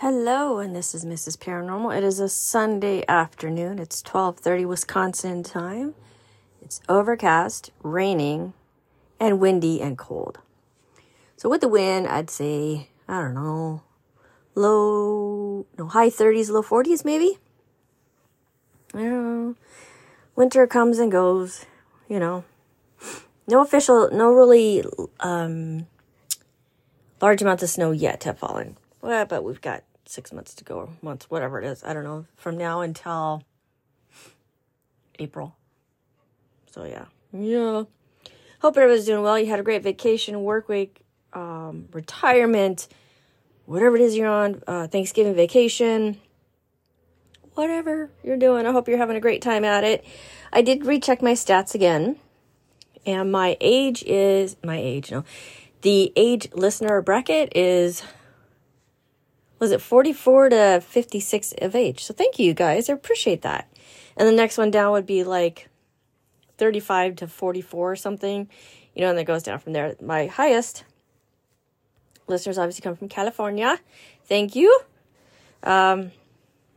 Hello, and this is Mrs. Paranormal. It is a Sunday afternoon. It's 12:30 Wisconsin time. It's overcast, raining, and windy and cold. So with the wind, I'd say, I don't know, low, no, high 30s, low 40s maybe. I don't know. Winter comes and goes, you know. No official, no really um, large amounts of snow yet have fallen. Well, but we've got six months to go, or months, whatever it is. I don't know. From now until April. So yeah, yeah. Hope everybody's doing well. You had a great vacation, work week, um, retirement, whatever it is you're on, uh, Thanksgiving vacation, whatever you're doing. I hope you're having a great time at it. I did recheck my stats again, and my age is my age. No, the age listener bracket is was it 44 to 56 of age. So thank you guys. I appreciate that. And the next one down would be like 35 to 44 or something, you know, and it goes down from there. My highest listeners obviously come from California. Thank you. Um,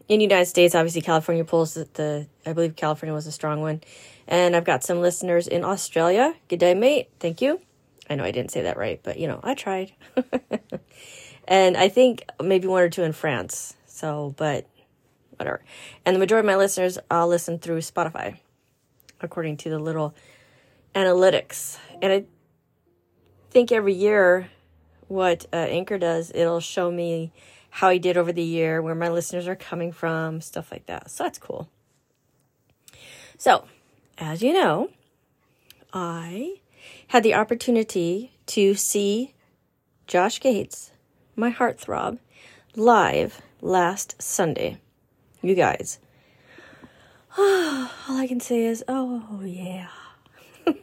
in the United States, obviously California pulls the, the, I believe California was a strong one. And I've got some listeners in Australia. Good day, mate. Thank you. I know I didn't say that right, but you know, I tried. and I think maybe one or two in France. So, but whatever. And the majority of my listeners uh, listen through Spotify according to the little analytics. And I think every year, what uh, Anchor does, it'll show me how I did over the year, where my listeners are coming from, stuff like that. So that's cool. So, as you know, I had the opportunity to see Josh Gates, my heartthrob, live last Sunday. You guys, all I can say is, oh, yeah.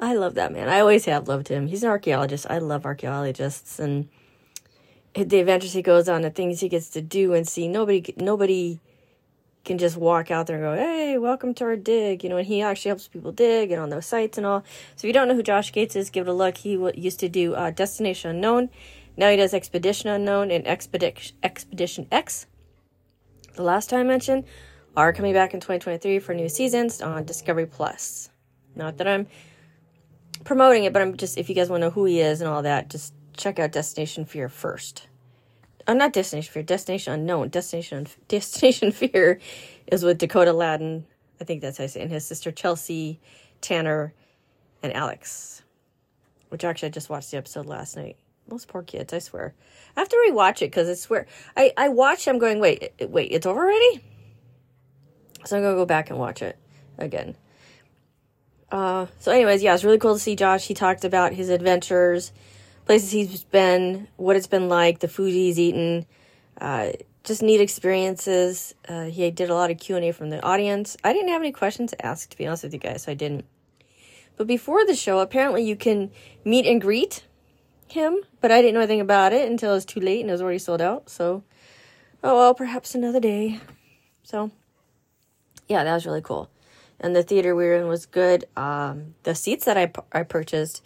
I love that man. I always have loved him. He's an archaeologist. I love archaeologists and the adventures he goes on, the things he gets to do and see. Nobody, nobody can just walk out there and go, "Hey, welcome to our dig," you know. And he actually helps people dig and on those sites and all. So if you don't know who Josh Gates is, give it a look. He used to do uh, Destination Unknown. Now he does Expedition Unknown and Expedition Expedition X the last time I mentioned, are coming back in 2023 for new seasons on Discovery Plus. Not that I'm promoting it, but I'm just, if you guys want to know who he is and all that, just check out Destination Fear first. Uh, not Destination Fear, Destination Unknown. Destination Destination Fear is with Dakota Laden. I think that's how I say it, and his sister Chelsea, Tanner, and Alex. Which actually I just watched the episode last night. Those poor kids, I swear. I have to rewatch it because I swear I I watch. I'm going wait wait it's over already. So I'm gonna go back and watch it again. Uh, so anyways, yeah, it's really cool to see Josh. He talked about his adventures, places he's been, what it's been like, the food he's eaten, uh, just neat experiences. Uh, he did a lot of Q and A from the audience. I didn't have any questions to ask, to be honest with you guys, so I didn't. But before the show, apparently you can meet and greet him, but I didn't know anything about it until it was too late and it was already sold out. So, oh well, perhaps another day. So, yeah, that was really cool. And the theater we were in was good. Um, the seats that I I purchased,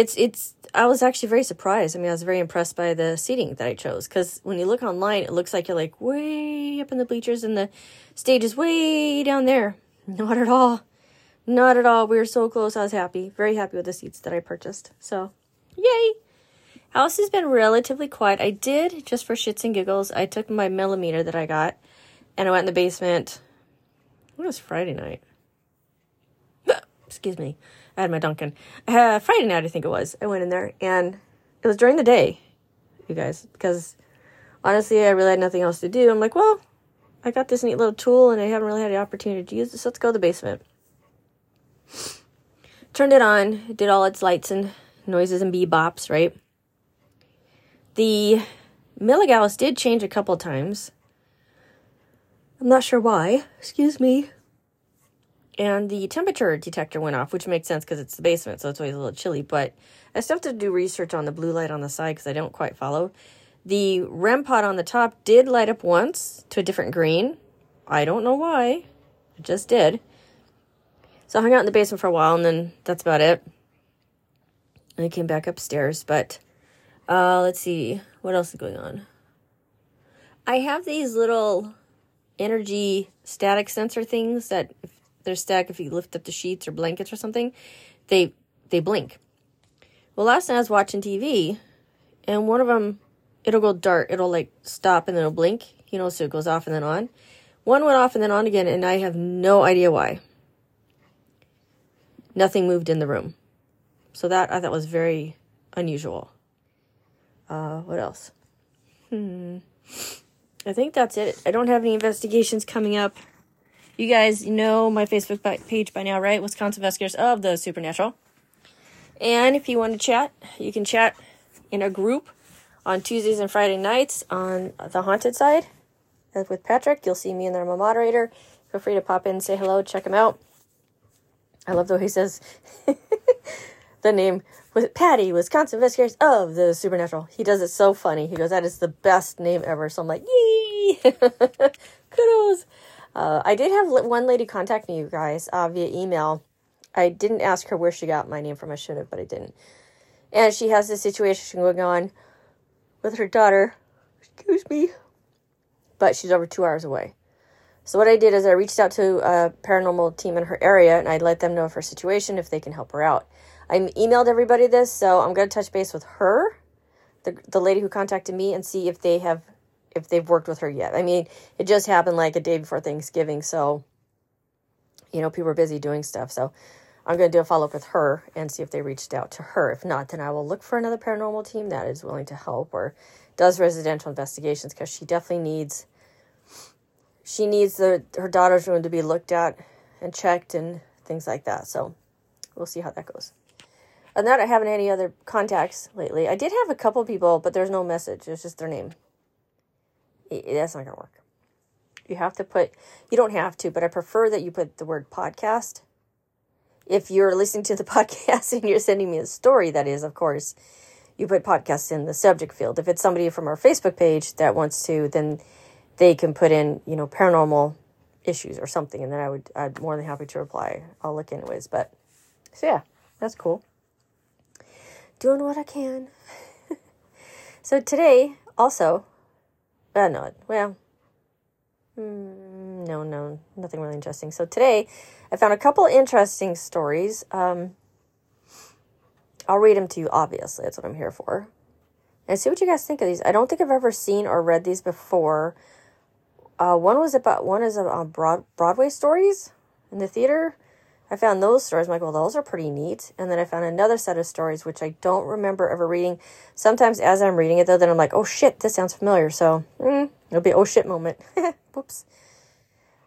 it's it's. I was actually very surprised. I mean, I was very impressed by the seating that I chose because when you look online, it looks like you're like way up in the bleachers and the stage is way down there. Not at all. Not at all. We were so close. I was happy. Very happy with the seats that I purchased. So Yay! House has been relatively quiet. I did, just for shits and giggles, I took my millimeter that I got and I went in the basement. It was Friday night. Excuse me. I had my Dunkin'. Uh, Friday night, I think it was. I went in there and it was during the day, you guys, because honestly, I really had nothing else to do. I'm like, well, I got this neat little tool and I haven't really had the opportunity to use it, so let's go to the basement. Turned it on, did all its lights and noises and bebops, right? The milligauss did change a couple times. I'm not sure why. Excuse me. And the temperature detector went off, which makes sense because it's the basement, so it's always a little chilly. But I still have to do research on the blue light on the side because I don't quite follow. The REM pod on the top did light up once to a different green. I don't know why. It just did. So I hung out in the basement for a while, and then that's about it. And I came back upstairs, but uh, let's see. what else is going on? I have these little energy static sensor things that if they're static if you lift up the sheets or blankets or something, they they blink. Well, last night I was watching TV, and one of them it'll go dark. It'll like stop and then it'll blink, you know, so it goes off and then on. One went off and then on again, and I have no idea why. Nothing moved in the room. So that I thought was very unusual. Uh, what else? Hmm. I think that's it. I don't have any investigations coming up. You guys know my Facebook page by now, right? Wisconsin Investigators of the Supernatural. And if you want to chat, you can chat in a group on Tuesdays and Friday nights on the haunted side with Patrick. You'll see me in there. I'm a moderator. Feel free to pop in, say hello, check him out. I love the way he says the name with Patty, Wisconsin Investigators of the Supernatural. He does it so funny. He goes, "That is the best name ever." So I'm like, "Yay!" Kudos. Uh, I did have one lady contact me, you guys, uh, via email. I didn't ask her where she got my name from. I should have, but I didn't. And she has this situation going on with her daughter. Excuse me. But she's over two hours away. So what I did is I reached out to a paranormal team in her area and I let them know of her situation if they can help her out. I emailed everybody this, so I'm going to touch base with her, the the lady who contacted me, and see if they have if they've worked with her yet. I mean, it just happened like a day before Thanksgiving, so you know people are busy doing stuff. So I'm going to do a follow up with her and see if they reached out to her. If not, then I will look for another paranormal team that is willing to help or does residential investigations because she definitely needs she needs the her daughter's room to be looked at and checked and things like that. So we'll see how that goes. And that I haven't had any other contacts lately. I did have a couple people, but there's no message. It's just their name. That's not gonna work. You have to put. You don't have to, but I prefer that you put the word podcast. If you're listening to the podcast and you're sending me a story, that is, of course, you put podcast in the subject field. If it's somebody from our Facebook page that wants to, then they can put in, you know, paranormal issues or something, and then I would, I'd more than happy to reply. I'll look anyways. But so yeah, that's cool doing what I can. so today, also, uh, no, well, mm, no, no, nothing really interesting. So today, I found a couple interesting stories. Um, I'll read them to you, obviously. That's what I'm here for. And see what you guys think of these. I don't think I've ever seen or read these before. Uh, one was about, one is about Broad, Broadway stories in the theater. I found those stories. I'm like, well, those are pretty neat. And then I found another set of stories, which I don't remember ever reading. Sometimes as I'm reading it, though, then I'm like, oh shit, this sounds familiar. So mm, it'll be oh shit moment. Whoops.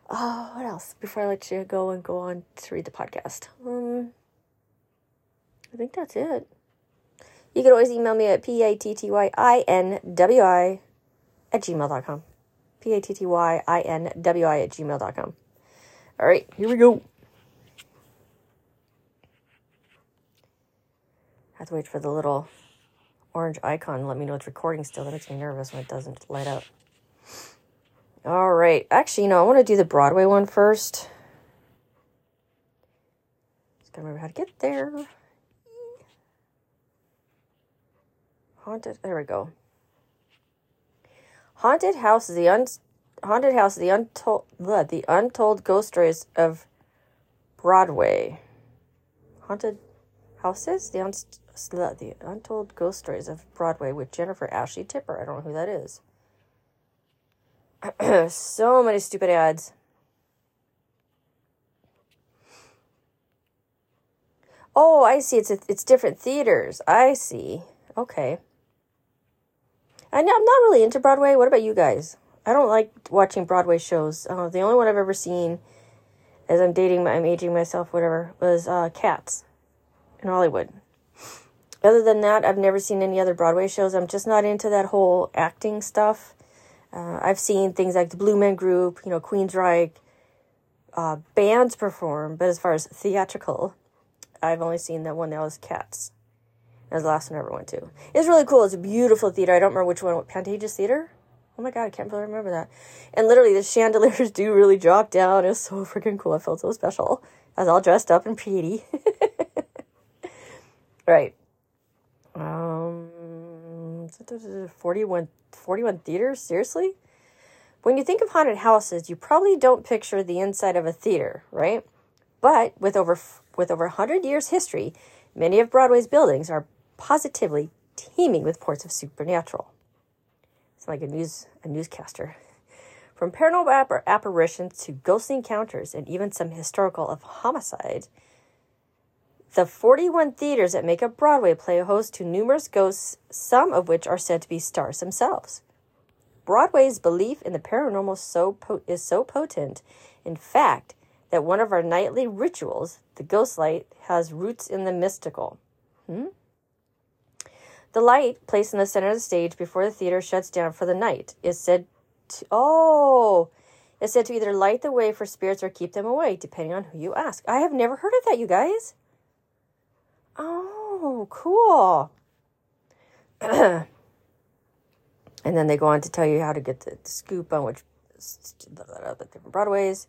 Oh, what else? Before I let you go and go on to read the podcast. Um, I think that's it. You can always email me at p-a-t-t-y-i-n-w-i at gmail.com. P-A-T-T-Y-I-N-W-I at gmail.com. All right, here we go. Have to wait for the little orange icon to let me know it's recording still. That makes me nervous when it doesn't light up. All right. Actually, you know, I want to do the Broadway one first. Just gotta remember how to get there. Haunted. There we go. Haunted House the un, Haunted House the untold the, the untold ghost stories of Broadway. Haunted Houses the un, the Untold Ghost Stories of Broadway with Jennifer Ashley Tepper. I don't know who that is. so many stupid ads. Oh, I see. It's a, it's different theaters. I see. Okay. I know, I'm not really into Broadway. What about you guys? I don't like watching Broadway shows. Uh, the only one I've ever seen, as I'm dating, I'm aging myself, whatever, was uh, Cats in Hollywood. Other than that, I've never seen any other Broadway shows. I'm just not into that whole acting stuff. Uh, I've seen things like the Blue Man Group, you know, Queensryche, uh, bands perform, but as far as theatrical, I've only seen that one that was Cats. That was the last one I ever went to. It's really cool. It's a beautiful theater. I don't remember which one. Pantages Theater? Oh my god, I can't really remember that. And literally, the chandeliers do really drop down. It was so freaking cool. I felt so special. I was all dressed up and pretty. right. Um, 41, 41 theaters? Seriously? When you think of haunted houses, you probably don't picture the inside of a theater, right? But with over with over 100 years history, many of Broadway's buildings are positively teeming with reports of supernatural. It's like a news a newscaster. From paranormal apparitions to ghostly encounters and even some historical of homicide, the 41 theaters that make up Broadway play host to numerous ghosts, some of which are said to be stars themselves. Broadway's belief in the paranormal so po- is so potent, in fact, that one of our nightly rituals, the ghost light, has roots in the mystical. Hmm? The light, placed in the center of the stage before the theater shuts down for the night, is said to, oh, is said to either light the way for spirits or keep them away, depending on who you ask. I have never heard of that, you guys. Oh, cool. And then they go on to tell you how to get the, the scoop on which different Broadways.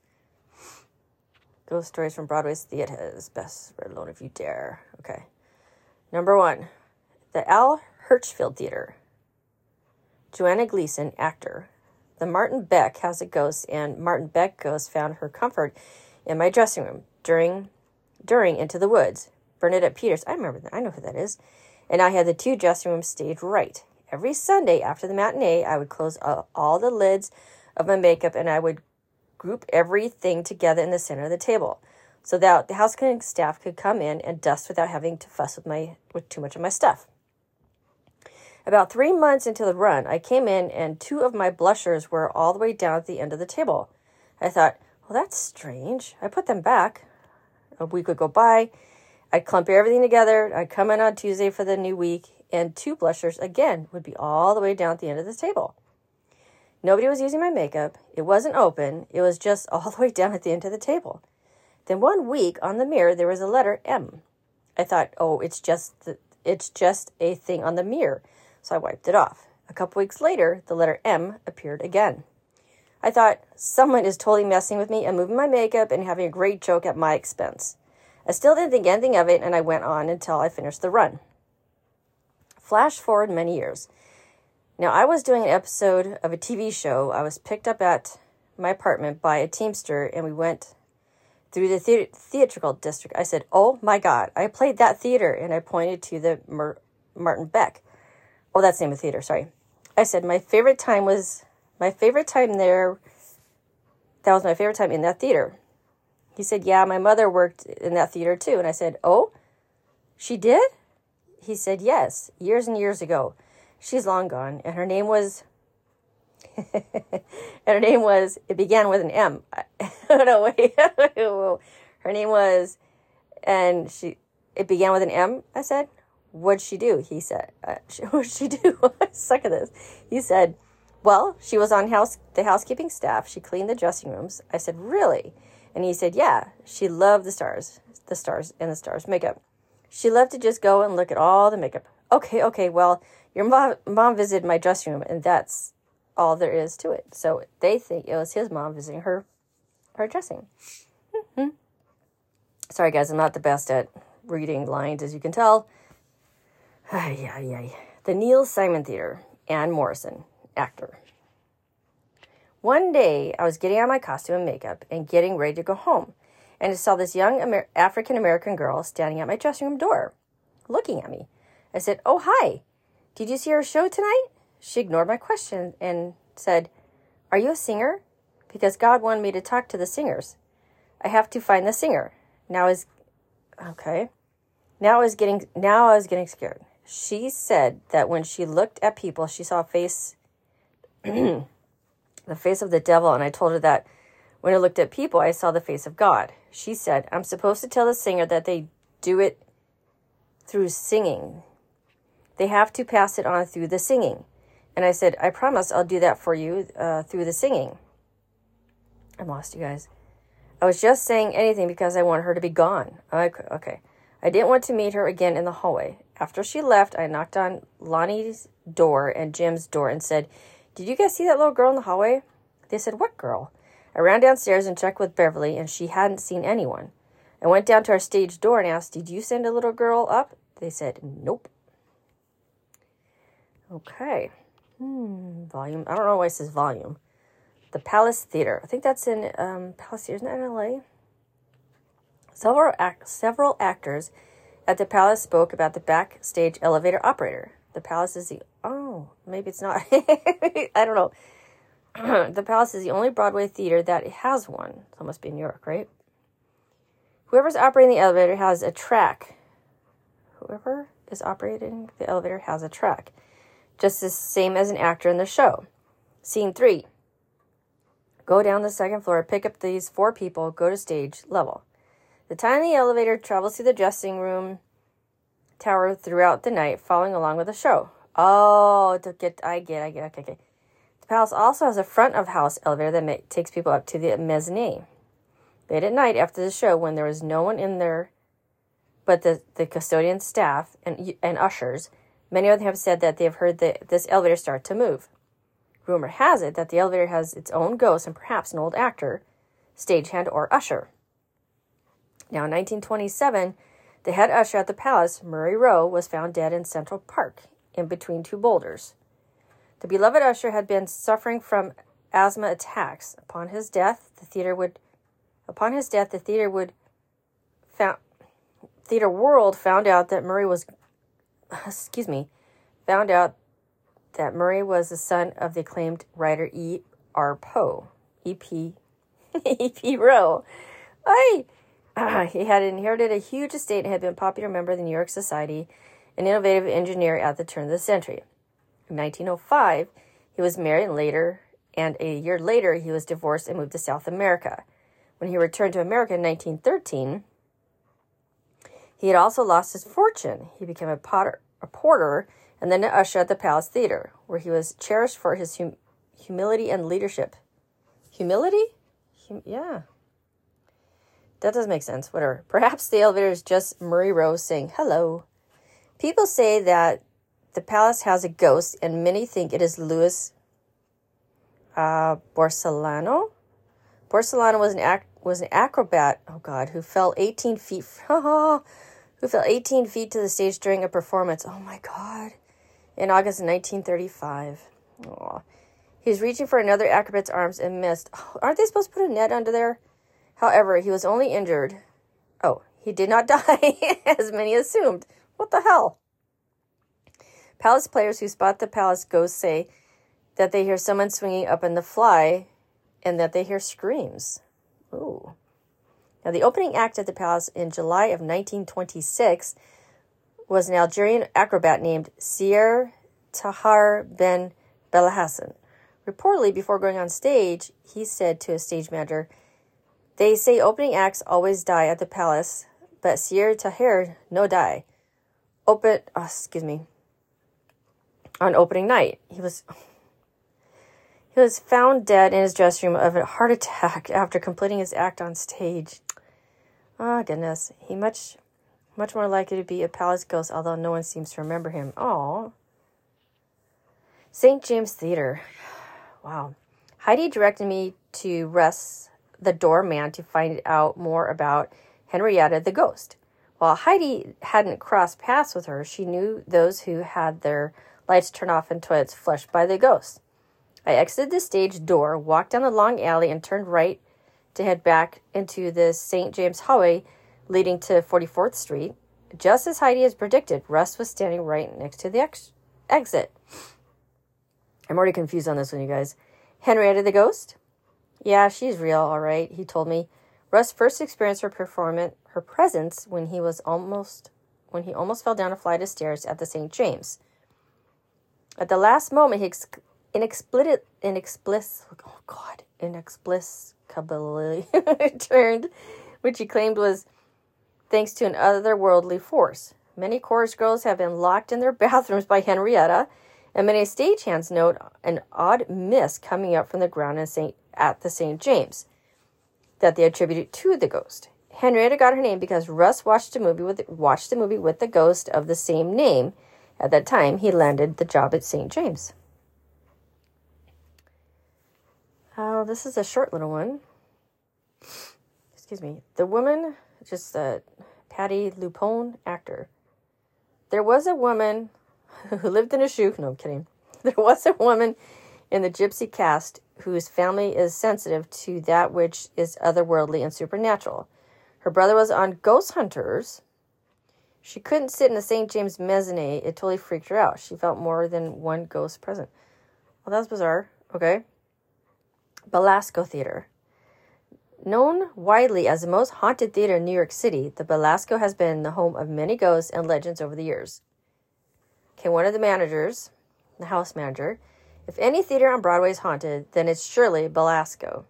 Ghost stories from Broadway's theaters. Best read alone if you dare. Okay. Number one, the Al Hirschfeld Theater. Joanna Gleason, actor. The Martin Beck has a ghost, and Martin Beck ghost found her comfort in my dressing room during during Into the Woods. Bernadette Peters, I remember that. I know who that is. And I had the two dressing rooms staged right. Every Sunday after the matinee, I would close all the lids of my makeup and I would group everything together in the center of the table so that the house cleaning staff could come in and dust without having to fuss with my with too much of my stuff. About three months into the run, I came in and two of my blushers were all the way down at the end of the table. I thought, well, that's strange. I put them back. A week would go by. I'd clump everything together. I'd come in on Tuesday for the new week, and two blushers again would be all the way down at the end of the table. Nobody was using my makeup. It wasn't open. It was just all the way down at the end of the table. Then one week on the mirror there was a letter M. I thought, "Oh, it's just the, it's just a thing on the mirror." So I wiped it off. A couple weeks later, the letter M appeared again. I thought, someone is totally messing with me and moving my makeup and having a great joke at my expense. I still didn't think anything of it, and I went on until I finished the run. Flash forward many years. Now, I was doing an episode of a TV show. I was picked up at my apartment by a Teamster, and we went through the, the- theatrical district. I said, Oh my God, I played that theater. And I pointed to the Mer- Martin Beck. Oh, that's the name of the theater, sorry. I said, My favorite time was my favorite time there. That was my favorite time in that theater. He said, Yeah, my mother worked in that theater too. And I said, Oh, she did? He said, Yes, years and years ago. She's long gone. And her name was. and her name was. It began with an M. no, wait. her name was. And she. It began with an M, I said. What'd she do? He said. Uh, what'd she do? I suck at this. He said, Well, she was on house the housekeeping staff. She cleaned the dressing rooms. I said, Really? And he said, Yeah, she loved the stars, the stars, and the stars makeup. She loved to just go and look at all the makeup. Okay, okay, well, your mom, mom visited my dressing room, and that's all there is to it. So they think it was his mom visiting her, her dressing. Mm-hmm. Sorry, guys, I'm not the best at reading lines, as you can tell. Ay, ay, ay. The Neil Simon Theater, Anne Morrison, actor. One day, I was getting on my costume and makeup and getting ready to go home and I saw this young Amer- African American girl standing at my dressing room door, looking at me. I said, Oh, hi. Did you see our show tonight? She ignored my question and said, Are you a singer? Because God wanted me to talk to the singers. I have to find the singer. Now is okay. Now I was getting now I was getting scared. She said that when she looked at people, she saw a face the face of the devil, and I told her that when I looked at people, I saw the face of God. She said, I'm supposed to tell the singer that they do it through singing. They have to pass it on through the singing. And I said, I promise I'll do that for you uh, through the singing. I'm lost, you guys. I was just saying anything because I want her to be gone. Okay. I didn't want to meet her again in the hallway. After she left, I knocked on Lonnie's door and Jim's door and said, Did you guys see that little girl in the hallway? They said, What girl? I ran downstairs and checked with Beverly, and she hadn't seen anyone. I went down to our stage door and asked, Did you send a little girl up? They said, Nope. Okay. Hmm, volume. I don't know why it says volume. The Palace Theater. I think that's in um, Palace Theater. Isn't in LA? Several, act- several actors at the Palace spoke about the backstage elevator operator. The Palace is the. Oh, Oh, maybe it's not. I don't know. the Palace is the only Broadway theater that has one. So must be in New York, right? Whoever's operating the elevator has a track. Whoever is operating the elevator has a track, just the same as an actor in the show. Scene three. Go down the second floor, pick up these four people, go to stage level. The tiny elevator travels through the dressing room tower throughout the night, following along with the show. Oh, to get, I get, I get, okay, okay. The palace also has a front of house elevator that ma- takes people up to the mezzanine. Late at night after the show, when there was no one in there but the, the custodian staff and, and ushers, many of them have said that they have heard the, this elevator start to move. Rumor has it that the elevator has its own ghost and perhaps an old actor, stagehand, or usher. Now, in 1927, the head usher at the palace, Murray Roe, was found dead in Central Park, in between two boulders. The beloved usher had been suffering from asthma attacks. Upon his death, the theater would upon his death, the theater would found theater world found out that Murray was excuse me, found out that Murray was the son of the acclaimed writer E. R. Poe. E. P. E. P. E.P. Roe. I he had inherited a huge estate and had been a popular member of the New York Society, an innovative engineer at the turn of the century. In 1905, he was married later, and a year later, he was divorced and moved to South America. When he returned to America in 1913, he had also lost his fortune. He became a, potter, a porter and then an usher at the Palace Theater, where he was cherished for his hum- humility and leadership. Humility? Hum- yeah. That doesn't make sense. Whatever. Perhaps the elevator is just Murray Rose saying hello. People say that the palace has a ghost, and many think it is Louis uh, Borsellino. Borsellino was an ac- was an acrobat. Oh God, who fell 18 feet. who fell 18 feet to the stage during a performance. Oh my God. In August 1935. Aww. He was reaching for another acrobat's arms and missed. Oh, aren't they supposed to put a net under there? However, he was only injured. Oh, he did not die, as many assumed. What the hell? Palace players who spot the palace ghost say that they hear someone swinging up in the fly and that they hear screams. Ooh. Now, the opening act at the palace in July of 1926 was an Algerian acrobat named Sier Tahar Ben Belhassan. Reportedly, before going on stage, he said to a stage manager, They say opening acts always die at the palace, but Sier Tahir no die. Open, oh, excuse me, on opening night. He was he was found dead in his dressing room of a heart attack after completing his act on stage. Oh goodness, he much much more likely to be a palace ghost, although no one seems to remember him. Oh, St. James Theater. Wow. Heidi directed me to Russ, the doorman, to find out more about Henrietta the ghost. While Heidi hadn't crossed paths with her, she knew those who had their lights turned off and toilets flushed by the ghost. I exited the stage door, walked down the long alley, and turned right to head back into the St. James hallway leading to 44th Street. Just as Heidi had predicted, Russ was standing right next to the ex- exit. I'm already confused on this one, you guys. Henrietta the ghost? Yeah, she's real, all right, he told me. Russ first experienced her performance, her presence, when he was almost when he almost fell down a flight of stairs at the St. James. At the last moment, he ex- inexplicit, inexplic, oh God, inexplicably turned, which he claimed was thanks to an otherworldly force. Many chorus girls have been locked in their bathrooms by Henrietta, and many stagehands note an odd mist coming up from the ground in Saint, at the St. James that they attribute to the ghost. Henrietta got her name because Russ watched a movie with watched the movie with the ghost of the same name. At that time, he landed the job at St. James. Oh, this is a short little one. Excuse me. The woman, just uh, Patti LuPone, actor. There was a woman. who lived in a shoe. No, I'm kidding. There was a woman in the gypsy cast whose family is sensitive to that which is otherworldly and supernatural. Her brother was on ghost hunters. She couldn't sit in the St. James mezzanine. It totally freaked her out. She felt more than one ghost present. Well, that's bizarre. Okay. Belasco Theater. Known widely as the most haunted theater in New York City, the Belasco has been the home of many ghosts and legends over the years. Okay, one of the managers, the house manager, if any theater on Broadway is haunted, then it's surely Belasco.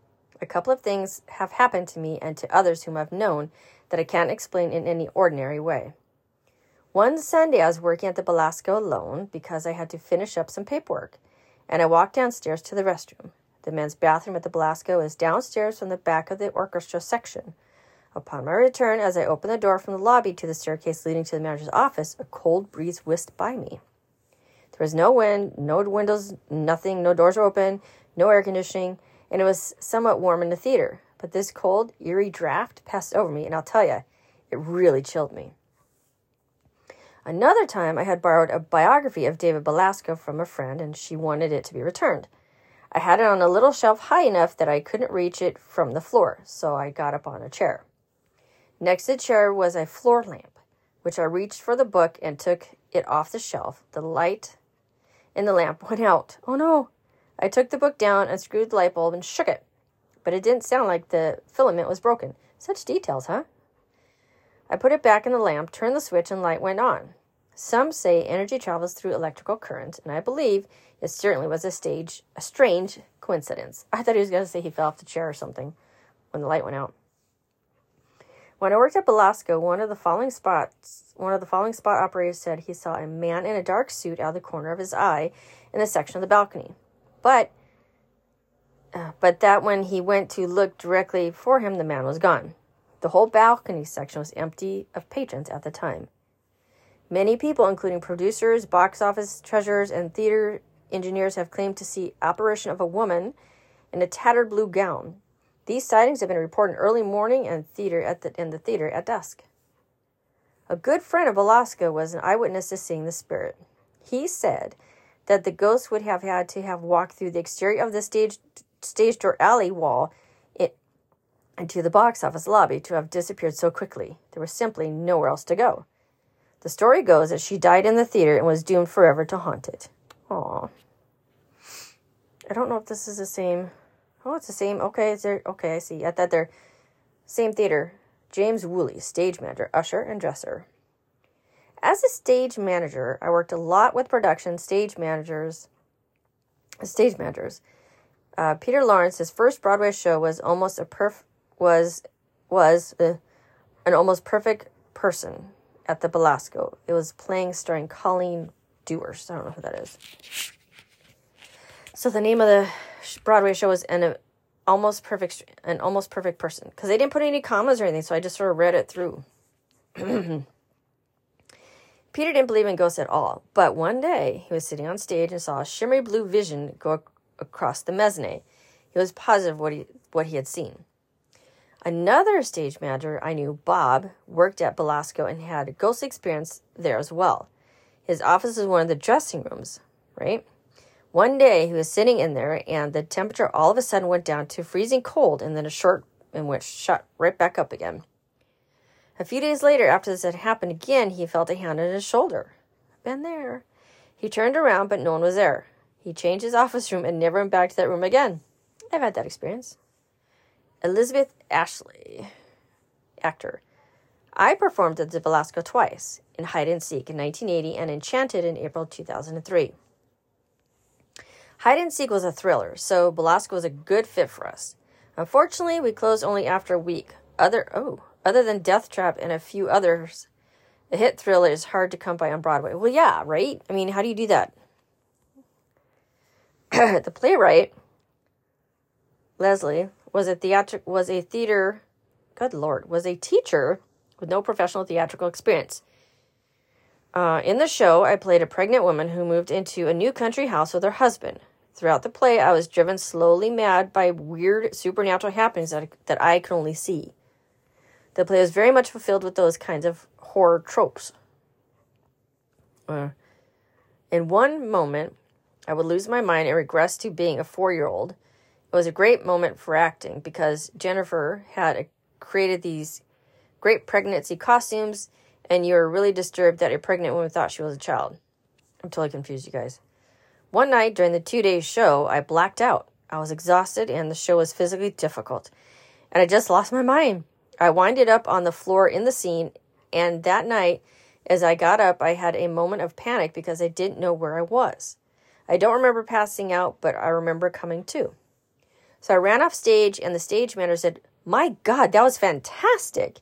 A couple of things have happened to me and to others whom I've known that I can't explain in any ordinary way. One Sunday, I was working at the Belasco alone because I had to finish up some paperwork, and I walked downstairs to the restroom. The men's bathroom at the Belasco is downstairs from the back of the orchestra section. Upon my return, as I opened the door from the lobby to the staircase leading to the manager's office, a cold breeze whisked by me. There was no wind, no windows, nothing, no doors were open, no air conditioning, and it was somewhat warm in the theater. But this cold, eerie draft passed over me, and I'll tell you, it really chilled me. Another time, I had borrowed a biography of David Belasco from a friend, and she wanted it to be returned. I had it on a little shelf high enough that I couldn't reach it from the floor, so I got up on a chair. Next to the chair was a floor lamp, which I reached for the book and took it off the shelf. The light in the lamp went out. Oh no! I took the book down and screwed the light bulb and shook it, but it didn't sound like the filament was broken. Such details, huh? I put it back in the lamp, turned the switch, and light went on. Some say energy travels through electrical current, and I believe it certainly was a stage a strange coincidence. I thought he was going to say he fell off the chair or something when the light went out. When I worked at Belasco, one of the following spots, one of the following spot operators said he saw a man in a dark suit out of the corner of his eye in the section of the balcony. But uh, but that when he went to look directly for him, the man was gone. The whole balcony section was empty of patrons at the time. Many people, including producers, box office treasurers, and theater engineers, have claimed to see apparition of a woman in a tattered blue gown. These sightings have been reported early morning and theater at the, in the theater at dusk. A good friend of Belasco was an eyewitness to seeing the spirit. He said that the ghost would have had to have walked through the exterior of the stage stage door alley wall it, into the box office lobby to have disappeared so quickly. There was simply nowhere else to go. The story goes that she died in the theater and was doomed forever to haunt it. Aw. I don't know if this is the same. Oh, it's the same. Okay, is there? Okay, I see. I thought they're same theater. James Woolley, stage manager, usher, and dresser. As a stage manager, I worked a lot with production stage managers. Stage managers. Uh, Peter Lawrence, his first Broadway show was almost a perf was was uh, an almost perfect person at the Belasco. It was playing starring Colleen Dewhurst. I don't know who that is. So the name of the Broadway show was an uh, almost perfect an almost perfect person because they didn't put any commas or anything. So I just sort of read it through. Peter didn't believe in ghosts at all, but one day he was sitting on stage and saw a shimmery blue vision go ac- across the mezzanine. He was positive what he what he had seen. Another stage manager I knew, Bob, worked at Belasco and had a ghost experience there as well. His office is one of the dressing rooms, right? One day he was sitting in there and the temperature all of a sudden went down to freezing cold and then a short in which shot right back up again. A few days later, after this had happened again, he felt a hand on his shoulder. Been there. He turned around, but no one was there. He changed his office room and never went back to that room again. I've had that experience. Elizabeth Ashley, actor. I performed at the Belasco twice in Hide and Seek in 1980 and Enchanted in April 2003. Hide and Seek was a thriller, so Belasco was a good fit for us. Unfortunately, we closed only after a week. Other oh, other than Death Trap and a few others, a hit thriller is hard to come by on Broadway. Well, yeah, right? I mean, how do you do that? the playwright Leslie was a theatric was a theater good lord was a teacher with no professional theatrical experience uh, in the show i played a pregnant woman who moved into a new country house with her husband throughout the play i was driven slowly mad by weird supernatural happenings that, that i could only see the play was very much fulfilled with those kinds of horror tropes uh, In one moment, I would lose my mind and regress to being a four year old. It was a great moment for acting because Jennifer had created these great pregnancy costumes, and you were really disturbed that a pregnant woman thought she was a child. I'm totally confused, you guys. One night during the two day show, I blacked out. I was exhausted and the show was physically difficult. And I just lost my mind. I winded up on the floor in the scene, and that night, as I got up, I had a moment of panic because I didn't know where I was. I don't remember passing out, but I remember coming to. So I ran off stage, and the stage manager said, My God, that was fantastic.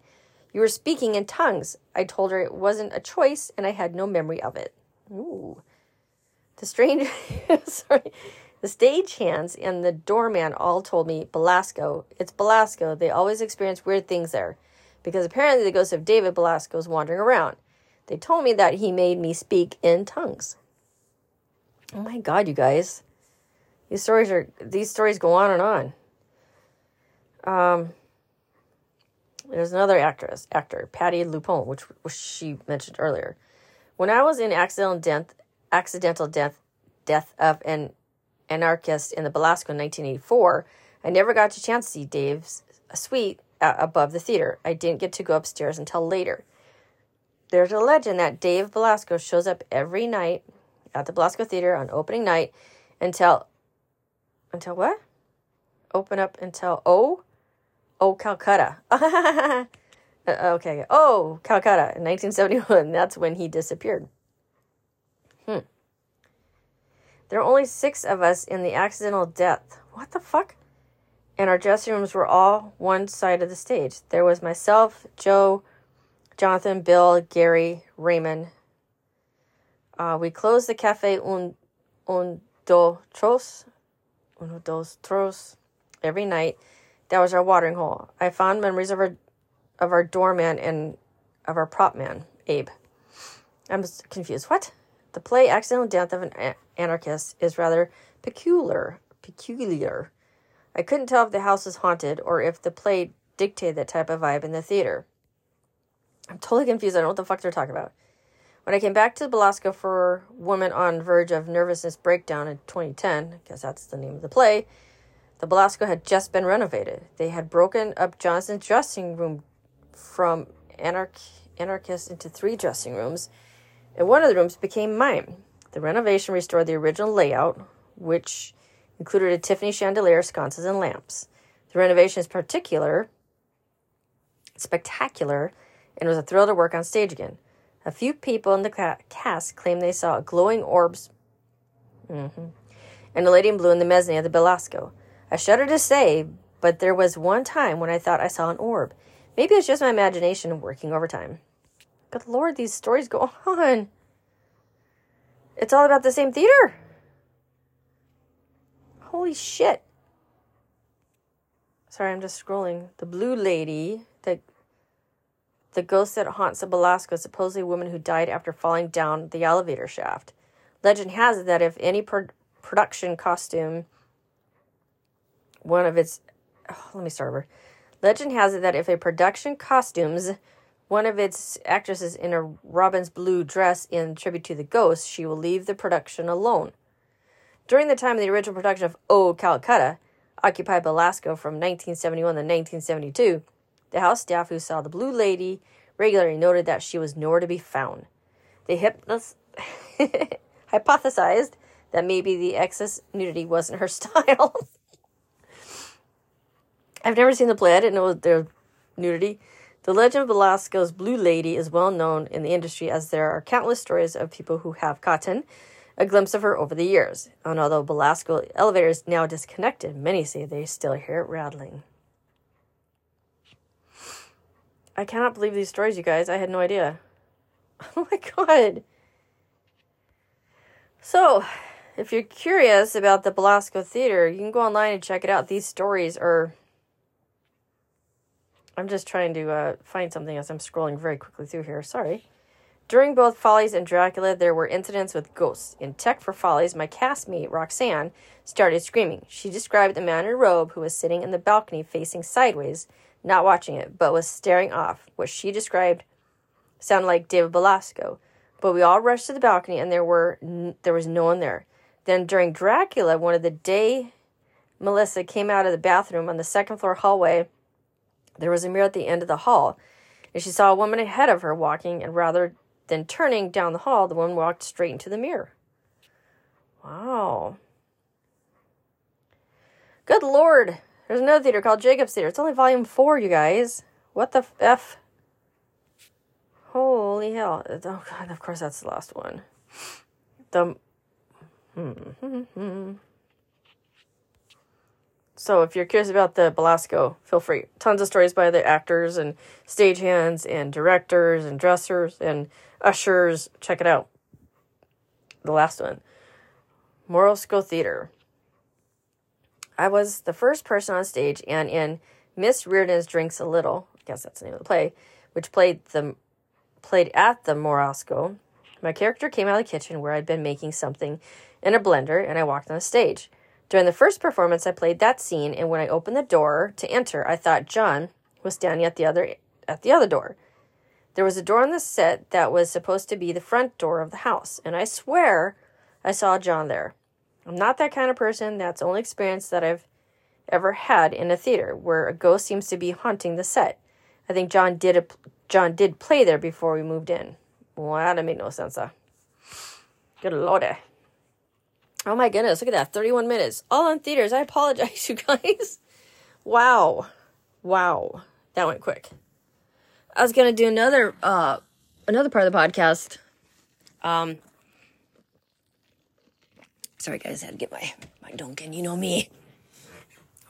You were speaking in tongues. I told her it wasn't a choice, and I had no memory of it. Ooh. The strange, sorry, the stagehands and the doorman all told me, Belasco, it's Belasco. They always experience weird things there. Because apparently the ghost of David Belasco is wandering around. They told me that he made me speak in tongues. Oh my god, you guys. These stories are these stories go on and on. Um there's another actress, actor, Patti LuPone, which, which she mentioned earlier. When I was in accidental death, accidental death, death of an anarchist in the Belasco in 1984, I never got a chance to see Dave's suite uh, above the theater. I didn't get to go upstairs until later. There's a legend that Dave Belasco shows up every night at the Belasco Theater on opening night until until what? Open up until oh oh Calcutta. Uh, okay. Oh, Calcutta in 1971. That's when he disappeared. Hmm. There were only six of us in the accidental death. What the fuck? And our dressing rooms were all one side of the stage. There was myself, Joe, Jonathan, Bill, Gary, Raymond. Uh, we closed the cafe un, un dos tros, uno dos tros every night. That was our watering hole. I found memories of our of our doorman and of our prop man, Abe. I'm confused. What? The play Accidental Death of an Anarchist is rather peculiar. Peculiar. I couldn't tell if the house was haunted or if the play dictated that type of vibe in the theater. I'm totally confused. I don't know what the fuck they're talking about. When I came back to the Belasco for Woman on Verge of Nervousness Breakdown in 2010, I guess that's the name of the play, the Belasco had just been renovated. They had broken up Johnson's dressing room from anarch- anarchist into three dressing rooms and one of the rooms became mine. The renovation restored the original layout, which included a Tiffany chandelier, sconces, and lamps. The renovation is particular, spectacular, and was a thrill to work on stage again. A few people in the cast claimed they saw glowing orbs mm-hmm, and a lady in blue in the mezzanine of the Belasco. I shudder to say, but there was one time when I thought I saw an orb. Maybe it's just my imagination working overtime. Good lord, these stories go on. It's all about the same theater. Holy shit. Sorry, I'm just scrolling. The Blue Lady, the the ghost that haunts the Belasco, supposedly a woman who died after falling down the elevator shaft. Legend has it that if any pro- production costume, one of its, oh, let me start over. Legend has it that if a production costumes one of its actresses in a robin's blue dress in tribute to the ghost, she will leave the production alone. During the time of the original production of Oh Calcutta, occupied Belasco from 1971 to 1972, the house staff who saw the Blue Lady regularly noted that she was nowhere to be found. They hypnos- hypothesized that maybe the excess nudity wasn't her style. I've never seen the play. I didn't know there was nudity. The legend of Belasco's Blue Lady is well known in the industry as there are countless stories of people who have gotten a glimpse of her over the years. And although Belasco elevator is now disconnected, many say they still hear it rattling. I cannot believe these stories, you guys. I had no idea. Oh my god. So, if you're curious about the Belasco Theater, you can go online and check it out. These stories are I'm just trying to uh, find something as I'm scrolling very quickly through here. Sorry. During both Follies and Dracula, there were incidents with ghosts. In Tech for Follies, my castmate, Roxanne, started screaming. She described a man in a robe who was sitting in the balcony facing sideways, not watching it, but was staring off. What she described sounded like David Belasco. But we all rushed to the balcony, and there were n- there was no one there. Then during Dracula, one of the day Melissa came out of the bathroom on the second floor hallway. There was a mirror at the end of the hall, and she saw a woman ahead of her walking, and rather than turning down the hall, the woman walked straight into the mirror. Wow. Good lord. There's another theater called Jacob's Theater. It's only volume four, you guys. What the F? Holy hell. Oh, God. Of course, that's the last one. The. Hmm, hmm, hmm, So, if you're curious about the Belasco, feel free. Tons of stories by the actors and stagehands and directors and dressers and ushers. Check it out. The last one Morosco Theater. I was the first person on stage, and in Miss Reardon's Drinks a Little, I guess that's the name of the play, which played the played at the Morosco, my character came out of the kitchen where I'd been making something in a blender, and I walked on the stage. During the first performance, I played that scene, and when I opened the door to enter, I thought John was standing at the other at the other door. There was a door on the set that was supposed to be the front door of the house, and I swear I saw John there. I'm not that kind of person. That's the only experience that I've ever had in a theater where a ghost seems to be haunting the set. I think John did a, John did play there before we moved in. Well, that made no sense. Huh? Good lord. Oh my goodness, look at that. 31 minutes. All on theaters. I apologize, you guys. Wow. Wow. That went quick. I was gonna do another uh another part of the podcast. Um sorry guys, I had to get my my Dunkin', you know me.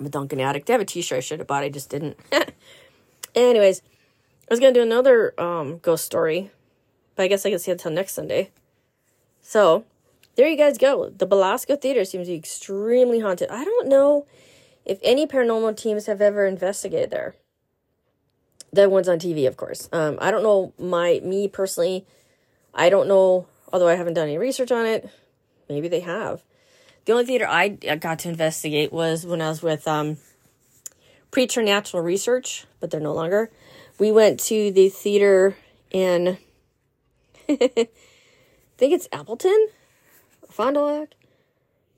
I'm a Dunkin' addict. I have a t-shirt I should have bought, I just didn't. Anyways, I was gonna do another um ghost story, but I guess I can see it until next Sunday. So there you guys go. The Belasco Theater seems to be extremely haunted. I don't know if any paranormal teams have ever investigated there. The ones on TV, of course. Um, I don't know my me personally. I don't know, although I haven't done any research on it. Maybe they have. The only theater I got to investigate was when I was with um, Preternatural Research, but they're no longer. We went to the theater in, I think it's Appleton, Fond du Lac.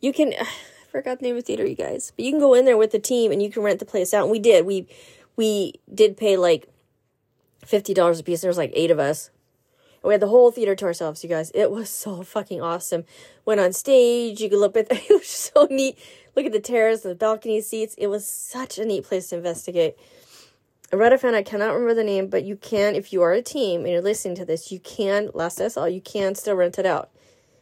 You can, I forgot the name of the theater, you guys, but you can go in there with the team and you can rent the place out. And we did. We we did pay like fifty dollars a piece. There was like eight of us. And we had the whole theater to ourselves, you guys. It was so fucking awesome. Went on stage, you could look at it it was so neat. Look at the terrace, the balcony seats. It was such a neat place to investigate. I read a fan, I cannot remember the name, but you can, if you are a team and you're listening to this, you can, last I saw, you can still rent it out.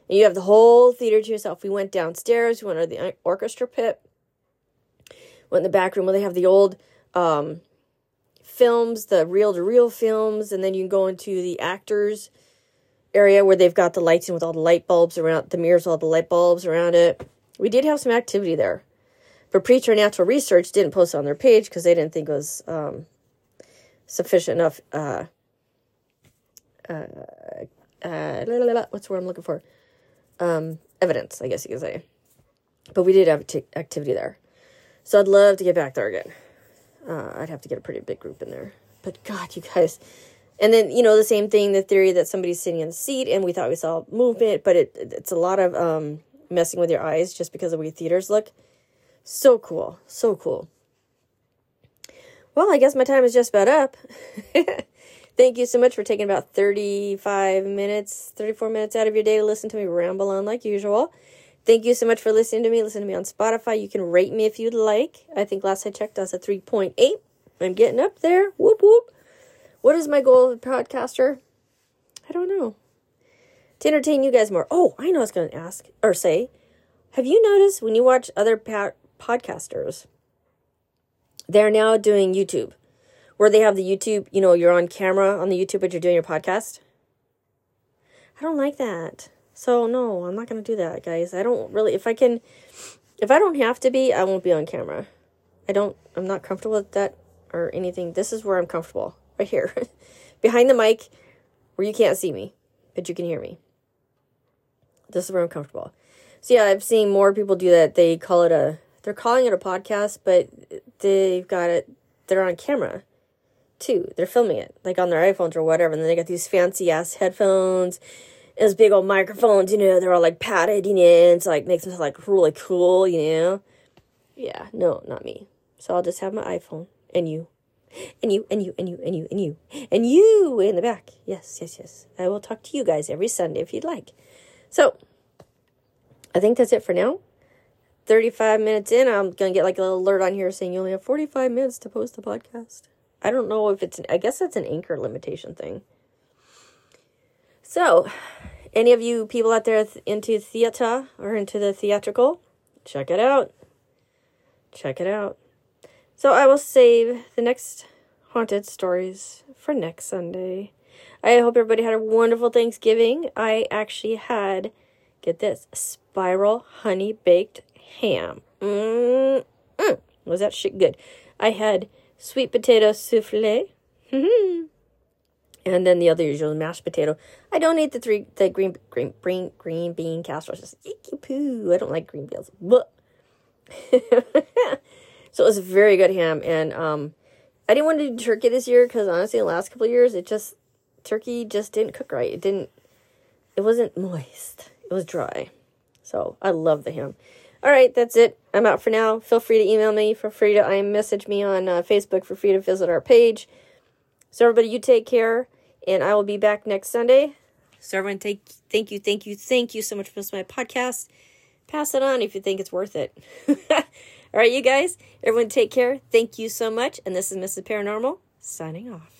And you have the whole theater to yourself. We went downstairs, we went to the orchestra pit, went in the back room where they have the old um, films, the reel to reel films, and then you can go into the actors area where they've got the lights in with all the light bulbs around the mirrors, all the light bulbs around it. We did have some activity there. But Preternatural Research didn't post on their page because they didn't think it was um, sufficient enough. Uh, uh, uh, la, la, la, what's the word I'm looking for? Um, evidence, I guess you could say. But we did have t- activity there. So I'd love to get back there again. Uh, I'd have to get a pretty big group in there. But God, you guys. And then, you know, the same thing, the theory that somebody's sitting in the seat and we thought we saw movement, but it it's a lot of um, messing with your eyes just because of the way theaters look. So cool. So cool. Well, I guess my time is just about up. Thank you so much for taking about 35 minutes, 34 minutes out of your day to listen to me ramble on like usual. Thank you so much for listening to me. Listen to me on Spotify. You can rate me if you'd like. I think last I checked, I was at 3.8. I'm getting up there. Whoop, whoop. What is my goal of a podcaster? I don't know. To entertain you guys more. Oh, I know I was going to ask or say. Have you noticed when you watch other pa- podcasters, they're now doing YouTube, where they have the YouTube, you know, you're on camera on the YouTube, but you're doing your podcast? I don't like that. So no, I'm not gonna do that, guys. I don't really. If I can, if I don't have to be, I won't be on camera. I don't. I'm not comfortable with that or anything. This is where I'm comfortable, right here, behind the mic, where you can't see me, but you can hear me. This is where I'm comfortable. So yeah, I've seen more people do that. They call it a. They're calling it a podcast, but they've got it. They're on camera too. They're filming it like on their iPhones or whatever, and then they got these fancy ass headphones and those big old microphones, you know, they're all like padded, you know, it's like makes them like really cool, you know. Yeah, no, not me. So I'll just have my iPhone and you. And you, and you, and you, and you, and you, and you in the back. Yes, yes, yes. I will talk to you guys every Sunday if you'd like. So, I think that's it for now. 35 minutes in, I'm going to get like a little alert on here saying you only have 45 minutes to post the podcast. I don't know if it's, I guess that's an anchor limitation thing. So, any of you people out there into theater or into the theatrical, check it out. Check it out. So, I will save the next haunted stories for next Sunday. I hope everybody had a wonderful Thanksgiving. I actually had, get this, spiral honey baked ham. Mm, mm, was that shit good? I had sweet potato souffle. and then the other usual mashed potato. I don't eat the three the green green green green bean casserole. It's just icky poo. I don't like green beans. So it was very good ham, and um, I didn't want to do turkey this year because honestly, the last couple years, it just turkey just didn't cook right. It didn't. It wasn't moist. It was dry. So I love the ham. All right, that's it. I'm out for now. Feel free to email me. Feel free to I message me on uh, Facebook. Feel free to visit our page. So everybody, you take care, and I will be back next Sunday. So everyone, take thank you, thank you, thank you so much for listening to my podcast. Pass it on if you think it's worth it. All right, you guys. Everyone, take care. Thank you so much. And this is Mrs. Paranormal signing off.